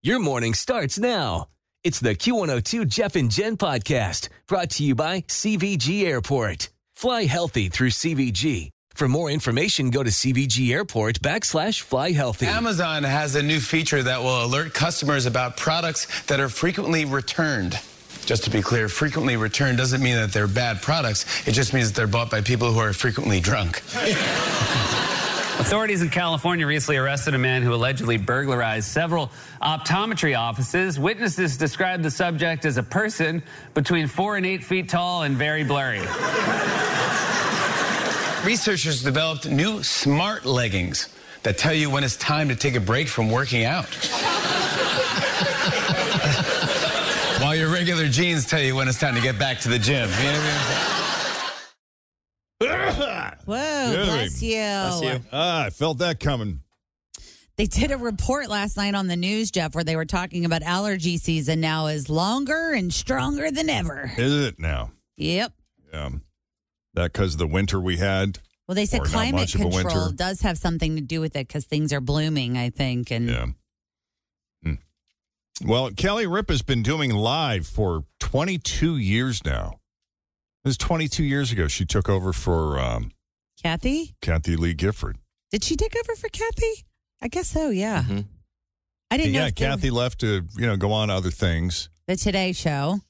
Your morning starts now. It's the Q102 Jeff and Jen podcast brought to you by CVG Airport. Fly healthy through CVG. For more information, go to CVG Airport backslash fly healthy. Amazon has a new feature that will alert customers about products that are frequently returned. Just to be clear, frequently returned doesn't mean that they're bad products. It just means that they're bought by people who are frequently drunk. Authorities in California recently arrested a man who allegedly burglarized several optometry offices. Witnesses described the subject as a person between four and eight feet tall and very blurry. Researchers developed new smart leggings that tell you when it's time to take a break from working out. While your regular jeans tell you when it's time to get back to the gym. You know what I mean? Whoa, Really? bless you. Ah, I felt that coming. They did a report last night on the news, Jeff, where they were talking about allergy season now is longer and stronger than ever. Is it now? Yep. Um, that because the winter we had. Well, they said Or not climate much of a control does have something to do with it because things are blooming, I think. And Yeah. Hmm. Well, Kelly Ripa has been doing live for 22 years now. It was 22 years ago she took over for um, Kathy, Kathie Lee Gifford. did she take over for Kathy? I guess so. Yeah. Mm-hmm. I didn't know yeah, if were- Kathy left to you know go on to other things. the Today Show.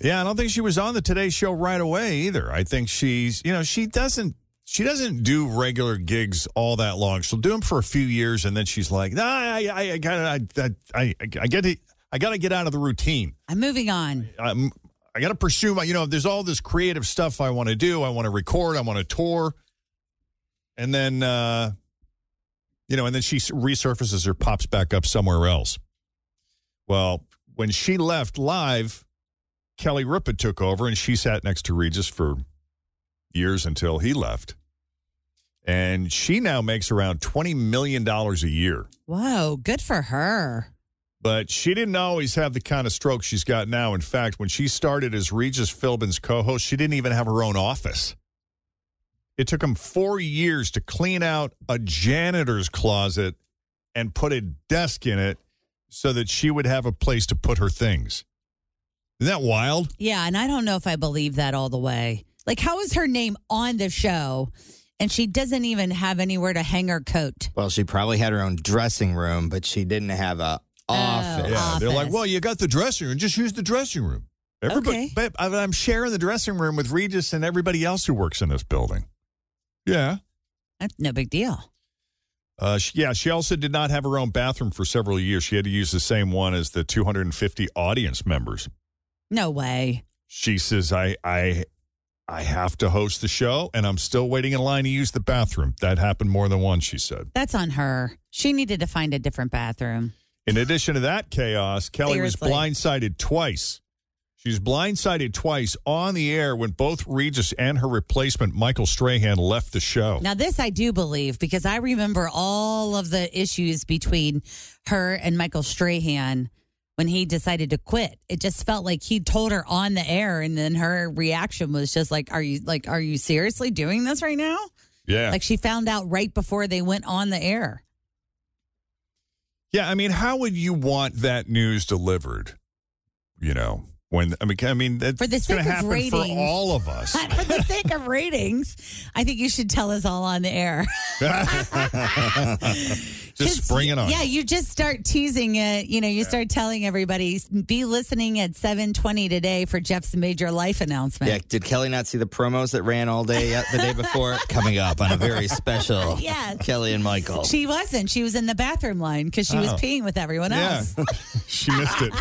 Yeah, I don't think she was on the Today Show right away either. I think she's, you know, she doesn't she doesn't do regular gigs all that long. She'll do them for a few years, and then she's like, "Nah, I, I, I gotta, I, I, I get it. I gotta get out of the routine. I'm moving on. I'm, I gotta pursue my, you know, there's all this creative stuff I want to do. I want to record. I want to tour, and then, uh, you know, and then she resurfaces or pops back up somewhere else. Well, when she left live, Kelly Ripa took over and she sat next to Regis for years until he left. And she now makes around $20 million a year. Whoa, good for her. But she didn't always have the kind of stroke she's got now. In fact, when she started as Regis Philbin's co host, she didn't even have her own office. It took him four years to clean out a janitor's closet and put a desk in it so that she would have a place to put her things. Isn't that wild? Yeah, and I don't know if I believe that all the way. Like, how is her name on the show and she doesn't even have anywhere to hang her coat? Well, she probably had her own dressing room, but she didn't have a office. Yeah, they're like, office. well, you got the dressing room. Just use the dressing room. Everybody, Okay. but I- I'm sharing the dressing room with Regis and everybody else who works in this building. Yeah. That's no big deal. Uh, she, yeah, she also did not have her own bathroom for several years. She had to use the same one as the 250 audience members. No way. She says, "I, I, I have to host the show, and I'm still waiting in line to use the bathroom." That happened more than once. She said. That's on her. She needed to find a different bathroom. In addition to that chaos, Kelly was blindsided twice. She's blindsided twice on the air when both Regis and her replacement, Michael Strahan, left the show. Now, this I do believe because I remember all of the issues between her and Michael Strahan when he decided to quit. It just felt like he told her on the air, and then her reaction was just like, "Are you like, are you seriously doing this right now?" Yeah. Like she found out right before they went on the air. Yeah, I mean, how would you want that news delivered? You know, when I mean, I mean, that's For the sake of happen ratings. for all of us. For the sake of ratings, I think you should tell us all on the air. Just 'Cause spring it on. Yeah, you just start teasing it. You know, you start telling everybody, be listening at 720 today for Jeff's major life announcement. Yeah, did Kelly not see the promos that ran all day uh, the day before? Coming up on a very special Yes. Kelly and Michael. She wasn't. She was in the bathroom line because she was Oh. peeing with everyone Yeah. else. she missed it.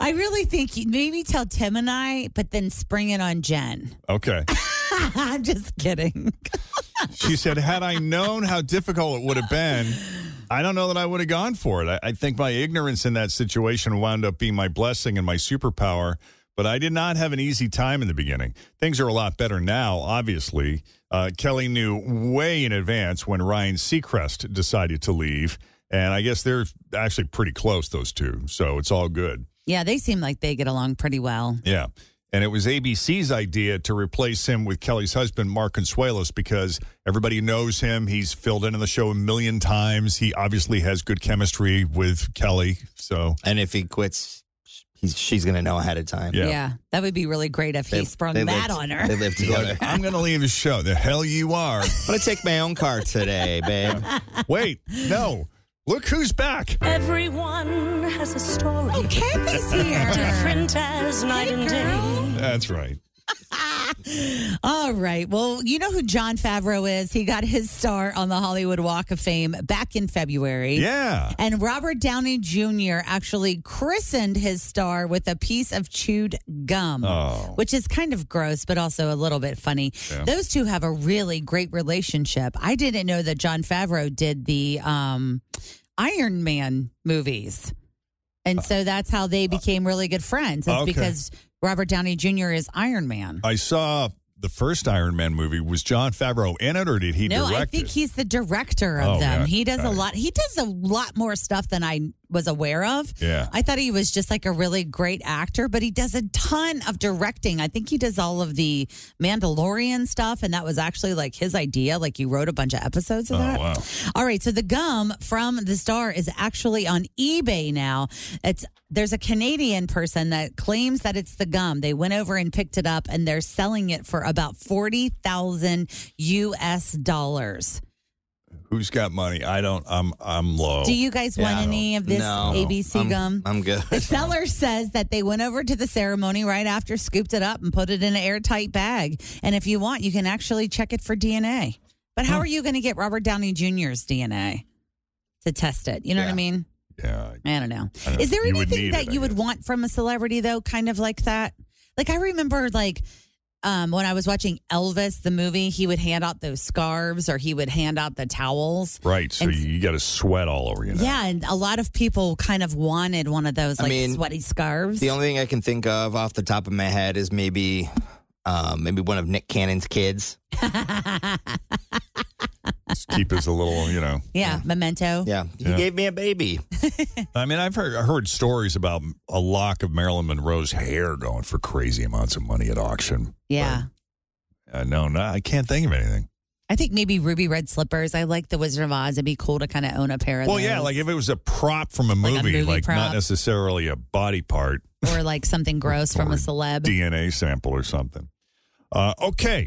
I really think you maybe tell Tim and I, but then spring it on Jen. Okay. I'm just kidding. She said, had I known how difficult it would have been, I don't know that I would have gone for it. I, I think my ignorance in that situation wound up being my blessing and my superpower. But I did not have an easy time in the beginning. Things are a lot better now, obviously. Uh, Kelly knew way in advance when Ryan Seacrest decided to leave. And I guess they're actually pretty close, those two. So it's all good. Yeah, they seem like they get along pretty well. Yeah. And it was ABC's idea to replace him with Kelly's husband, Mark Consuelos, because everybody knows him. He's filled in on the show a million times. He obviously has good chemistry with Kelly. So, and if he quits, he's, she's going to know ahead of time. Yeah. that would be really great if he sprung they that lived- on her. They live together. I'm going to leave the show. The hell you are. I'm going to take my own car today, babe. Wait, no. Look who's back. Everyone has a story. Oh, Kathy's here. Different as night and day. That's right. All right. Well, you know who Jon Favreau is. He got his star on the Hollywood Walk of Fame back in February. Yeah. And Robert Downey Jr. actually christened his star with a piece of chewed gum, Oh. which is kind of gross, but also a little bit funny. Yeah. Those two have a really great relationship. I didn't know that Jon Favreau did the um, Iron Man movies. And so that's how they became really good friends. It's Uh, Okay. because Robert Downey Jr. is Iron Man. I saw the first Iron Man movie. Was Jon Favreau in it or did he no, direct I think it? he's the director of Oh, them. yeah. He does a lot. He does a lot more stuff than I was aware of. Yeah. I thought he was just like a really great actor, but he does a ton of directing. I think he does all of the Mandalorian stuff, and that was actually like his idea. Like he wrote a bunch of episodes of Oh, that. wow. All right, so the gum from the star is actually on eBay now. It's there's a Canadian person that claims that it's the gum. They went over and picked it up, and they're selling it for about forty thousand U.S. dollars. Who's got money? I don't. I'm. I'm low. Do you guys want Yeah, I any of this no, ABC I'm- gum? I'm good. The seller says that they went over to the ceremony right after, scooped it up, and put it in an airtight bag. And if you want, you can actually check it for DNA. But how are you going to get Robert Downey Jr.'s DNA to test it? You know what I Yeah. mean? Yeah. I don't know. I don't Is there know. You would anything need that it, I you would guess. want from a celebrity though, kind of like that? Like I remember like um, when I was watching Elvis, the movie, he would hand out those scarves or he would hand out the towels. Right. So And- you, you got to sweat all over you. Know? Yeah, and a lot of people kind of wanted one of those I like mean, sweaty scarves. The only thing I can think of off the top of my head is maybe, um, maybe one of Nick Cannon's kids. Just keep us a little. You know. yeah, memento. Yeah, he Yeah. gave me a baby. I mean, I've heard I heard stories about a lock of Marilyn Monroe's hair going for crazy amounts of money at auction. Yeah. Uh, no, no, I can't think of anything. I think maybe ruby red slippers. I like the Wizard of Oz. It'd be cool to kind of own a pair of Well, those. yeah, like if it was a prop from a Like a movie, movie like not necessarily a body part, or like something gross from Or a celeb. DNA sample or something. Uh, okay.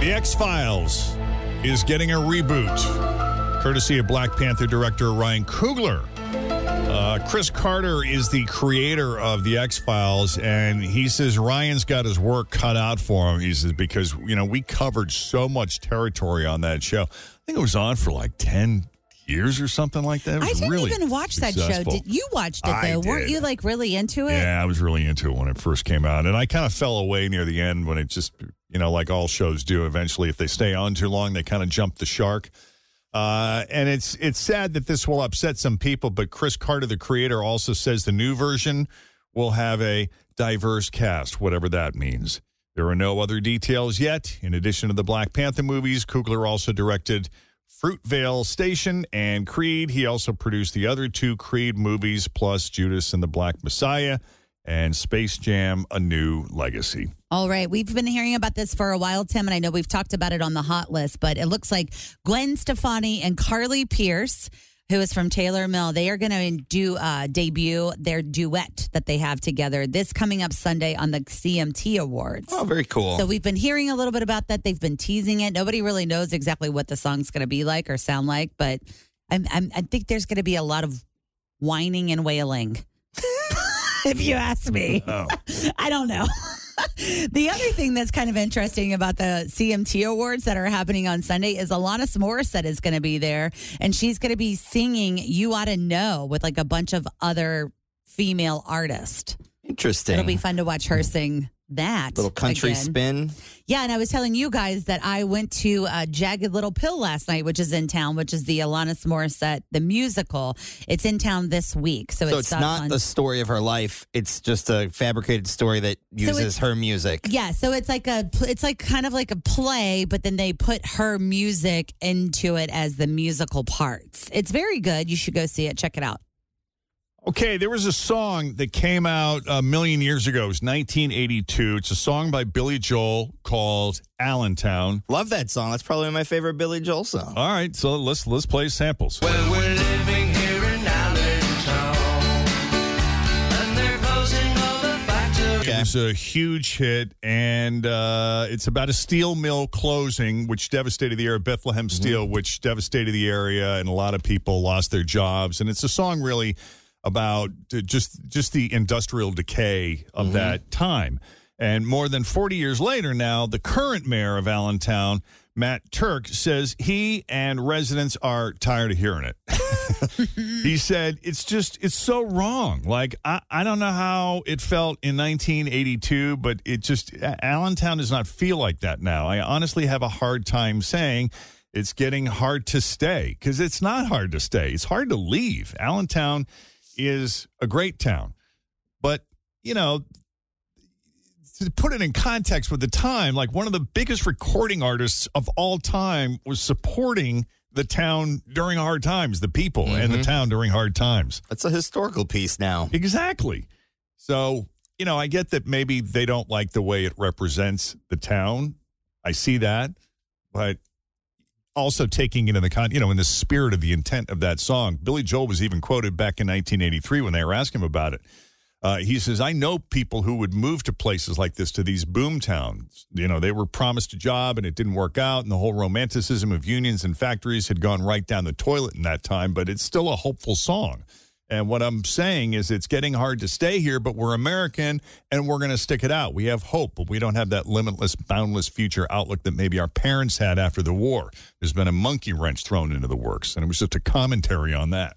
The X Files is getting a reboot, courtesy of Black Panther director Ryan Coogler. Uh, Chris Carter is the creator of the X Files, and he says Ryan's got his work cut out for him. He says because you know we covered so much territory on that show. I think it was on for like ten years or something like that. It I didn't really even watch that show. Did you watched it I though? Weren't did. you like really into it? Yeah, I was really into it when it first came out, and I kind of fell away near the end when it just, you know, like all shows do. Eventually, if they stay on too long, they kind of jump the shark. Uh, and it's it's sad that this will upset some people, but Chris Carter, the creator, also says the new version will have a diverse cast, whatever that means. There are no other details yet. In addition to the Black Panther movies, Coogler also directed Fruitvale Station and Creed. He also produced the other two Creed movies, plus Judas and the Black Messiah and Space Jam: A New Legacy. All right. We've been hearing about this for a while, Tim, and I know we've talked about it on the hot list, but it looks like Gwen Stefani and Carly Pearce, who is from Taylor Mill. They are going to do uh, debut their duet that they have together this coming up Sunday on the CMT Awards. Oh, very cool. So we've been hearing a little bit about that. They've been teasing it. Nobody really knows exactly what the song's going to be like or sound like, but I'm, I'm, I think there's going to be a lot of whining and wailing. if you ask me, I don't know. The other thing that's kind of interesting about the CMT awards that are happening on Sunday is Alanis Morissette is going to be there, and she's going to be singing "You Ought to Know" with like a bunch of other female artists. Interesting. It'll be fun to watch her sing that Little country again. spin. Yeah, and I was telling you guys that I went to uh, Jagged Little Pill last night, which is in town, which is the Alanis Morissette the musical. It's in town this week, so, So it it's not on- the story of her life. It's just a fabricated story that uses it's- her music. Yeah, so it's like a it's like kind of like a play, but then they put her music into it as the musical parts. It's very good. You should go see it. Check it out. Okay, there was a song that came out a million years ago. It was 1982. It's a song by Billy Joel called Allentown. Love that song. That's probably my favorite Billy Joel song. All right, so let's let's play samples. Well, we're living here in Allentown, and they're closing all the factories. It was a huge hit, and uh, it's about a steel mill closing, which devastated the area. Bethlehem Steel, which devastated the area, and a lot of people lost their jobs. And it's a song really about just just the industrial decay of mm-hmm. that time. And more than 40 years later now, the current mayor of Allentown, Matt Turk, says he and residents are tired of hearing it. he said it's just it's so wrong. Like I, I don't know how it felt in 1982 but it just allentown does not feel like that now. I honestly have a hard time saying it's getting hard to stay because it's not hard to stay. It's hard to leave. Allentown is a great town but you know to put it in context with the time, like one of the biggest recording artists of all time was supporting the town during hard times, the people and the mm-hmm. town during hard times. That's a historical piece now. Exactly. So, you know, I get that maybe they don't like the way it represents the town. I see that. But also taking it in the con, you know, in the spirit of the intent of that song, Billy Joel was even quoted back in 1983 when they were asking him about it. Uh, he says, I know people who would move to places like this, to these boom towns. You know, they were promised a job and it didn't work out, and the whole romanticism of unions and factories had gone right down the toilet in that time, but it's still a hopeful song. And what I'm saying is it's getting hard to stay here, but we're American and we're going to stick it out. We have hope, but we don't have that limitless, boundless future outlook that maybe our parents had after the war. There's been a monkey wrench thrown into the works, and it was just a commentary on that.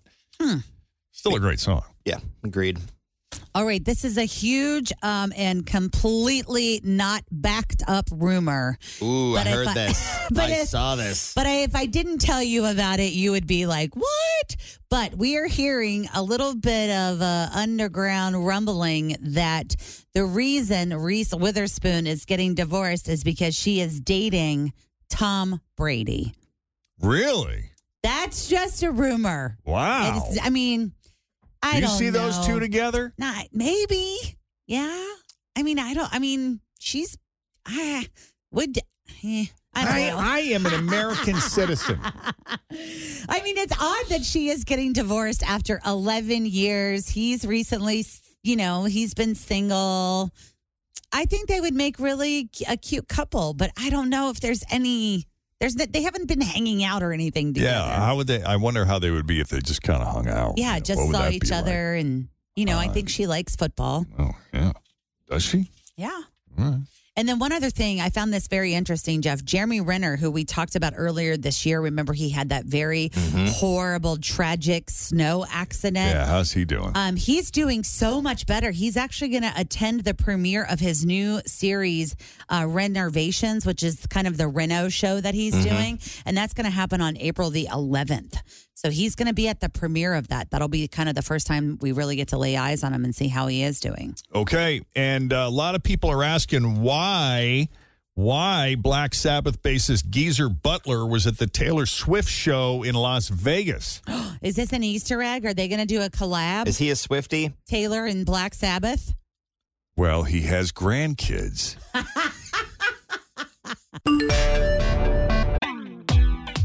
Still a great song. Yeah, agreed. All right, this is a huge um, and completely not backed up rumor. Ooh, But I heard I- this. but I if- saw this. But I, if I didn't tell you about it, you would be like, "What?" But we are hearing a little bit of uh, underground rumbling that the reason Reese Witherspoon is getting divorced is because she is dating Tom Brady. Really? That's just a rumor. Wow. It's, I mean, I you don't see those two together? Not maybe. Yeah. I mean, I don't. I mean, she's. I would. eh, I I. I am an American citizen. I mean, it's odd that she is getting divorced after 11 years. He's recently, you know, he's been single. I think they would make really a cute couple, but I don't know if there's any. There's that they haven't been hanging out or anything together. Yeah. How would they? I wonder how they would be if they just kind of hung out. Yeah, You know, just saw each be like? other, and you know, I uh, think she likes football. Oh, yeah. Does she? Yeah. All right. And then one other thing, I found this very interesting, Jeff. Jeremy Renner, who we talked about earlier this year, remember he had that very horrible, tragic snow accident. Yeah. How's he doing? Um, he's doing so much better. He's actually going to attend the premiere of his new series, uh, Renovations, which is kind of the Reno show that he's doing. And that's going to happen on April the 11th. So he's going to be at the premiere of that. That'll be kind of the first time we really get to lay eyes on him and see how he is doing. Okay, and uh, a lot of people are asking why why Black Sabbath bassist Geezer Butler was at the Taylor Swift show in Las Vegas. Is this an Easter egg? Are they going to do a collab? Is he a Swifty? Taylor and Black Sabbath? Well, he has grandkids.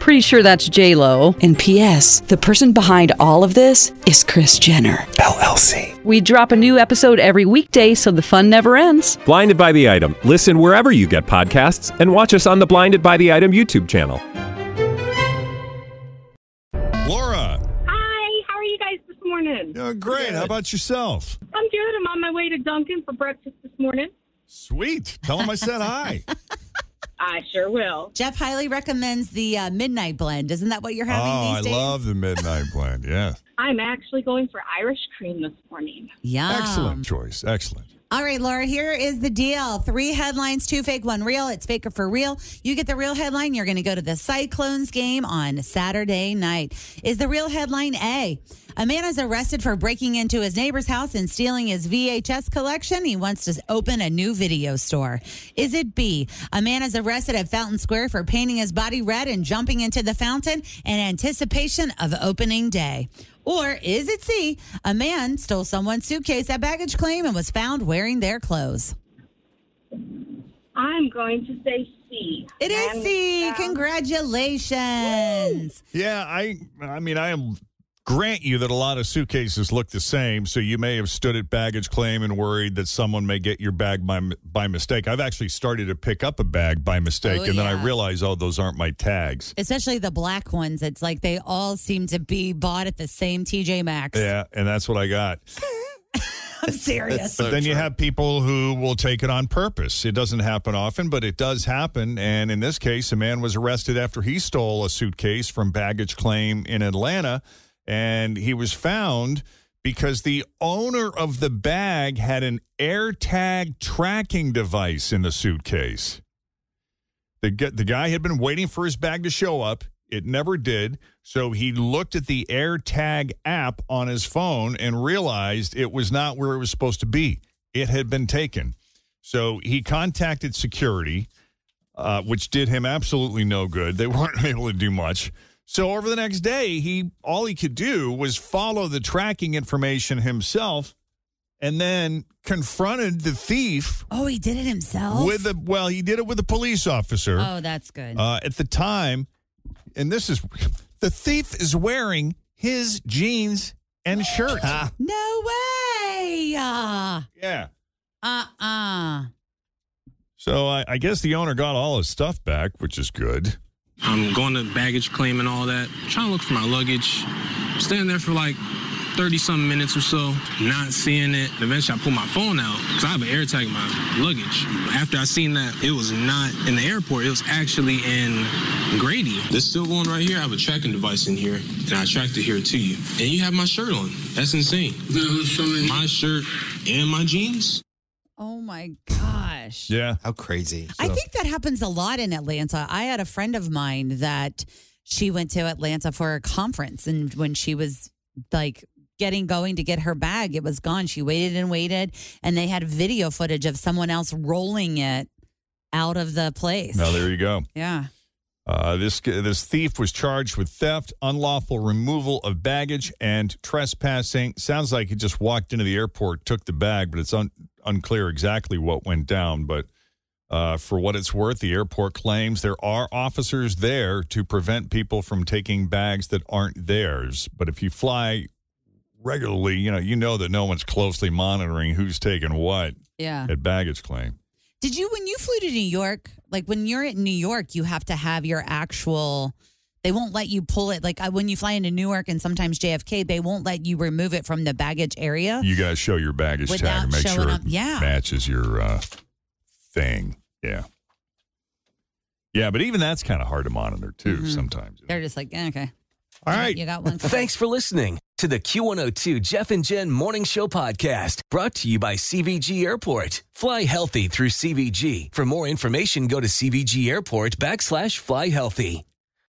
Pretty sure that's J Lo. And P.S. The person behind all of this is Kris Jenner LLC. We drop a new episode every weekday, so the fun never ends. Blinded by the item. Listen wherever you get podcasts, and watch us on the Blinded by the Item YouTube channel. Laura. Hi, how are you guys this morning? Doing great. How about yourself? I'm good. I'm on my way to Dunkin for breakfast this morning. Sweet. Tell him I said hi. I sure will. Jeff highly recommends the uh, midnight blend. Isn't that what you're having oh, I these days? love the midnight blend. Yeah. I'm actually going for Irish cream this morning. Yeah. Excellent choice. Excellent. All right, Laura, here is the deal. Three headlines, two fake, one real. It's Fake or For Real. You get the real headline. You're going to go to the Cyclones game on Saturday night. Is the real headline A? A man is arrested for breaking into his neighbor's house and stealing his VHS collection. He wants to open a new video store. Is it B? A man is arrested at Fountain Square for painting his body red and jumping into the fountain in anticipation of opening day. Or is it C? A man stole someone's suitcase at baggage claim and was found wearing their clothes. I'm going to say C. It is C. Congratulations. Yeah, I I mean I am grant you that a lot of suitcases look the same, so you may have stood at baggage claim and worried that someone may get your bag by by mistake. I've actually started to pick up a bag by mistake, Oh, and then I realize, oh, those aren't my tags. Especially the black ones. It's like they all seem to be bought at the same TJ Maxx. Yeah, and that's what I got. I'm serious. But then you have people who will take it on purpose. It doesn't happen often, but it does happen. And in this case, a man was arrested after he stole a suitcase from baggage claim in Atlanta. And he was found because the owner of the bag had an AirTag tracking device in the suitcase. The, the guy had been waiting for his bag to show up. It never did. So he looked at the AirTag app on his phone and realized it was not where it was supposed to be. It had been taken. So he contacted security, uh, which did him absolutely no good. They weren't able to do much. So over the next day, he all he could do was follow the tracking information himself, and then confronted the thief Oh, he did it himself? with a well, he did it with a police officer. Oh, that's good. Uh, at the time, and this is the thief is wearing his jeans and shirt. no way. Uh yeah. uh. Uh. So I, I guess the owner got all his stuff back, which is good. I'm going to baggage claim and all that. trying to look for my luggage. Standing there for like 30 something minutes or so, not seeing it. Eventually, I pull my phone out because I have an AirTag in my luggage. After I seen that it was not in the airport, it was actually in Grady. This still going right here. I have a tracking device in here, and I tracked it here to you. And you have my shirt on. That's insane. My shirt and my jeans. Oh my gosh. Yeah. How crazy. I think that happens a lot in Atlanta. I had a friend of mine that she went to Atlanta for a conference, and when she was like getting going to get her bag, it was gone. She waited and waited, and they had video footage of someone else rolling it out of the place. Now there you go. Yeah. Uh, this this thief was charged with theft, unlawful removal of baggage, and trespassing. Sounds like he just walked into the airport, took the bag, but it's un, unclear exactly what went down. But uh, for what it's worth, the airport claims there are officers there to prevent people from taking bags that aren't theirs. But if you fly regularly, you know you know that no one's closely monitoring who's taking what Yeah. at baggage claim. Did you, when you flew to New York, like when you're in New York, you have to have your actual, they won't let you pull it. Like uh, when you fly into Newark and sometimes JFK, they won't let you remove it from the baggage area. You guys show your baggage tag and make sure up- it yeah. matches your uh, thing. Yeah. Yeah, but even that's kind of hard to monitor too Mhm. sometimes. They're just like, eh, okay. All right. You got one. Thanks for listening to the Q102 Jeff and Jen Morning Show podcast brought to you by CVG Airport. Fly healthy through CVG. For more information, go to CVG Airport backslash fly healthy.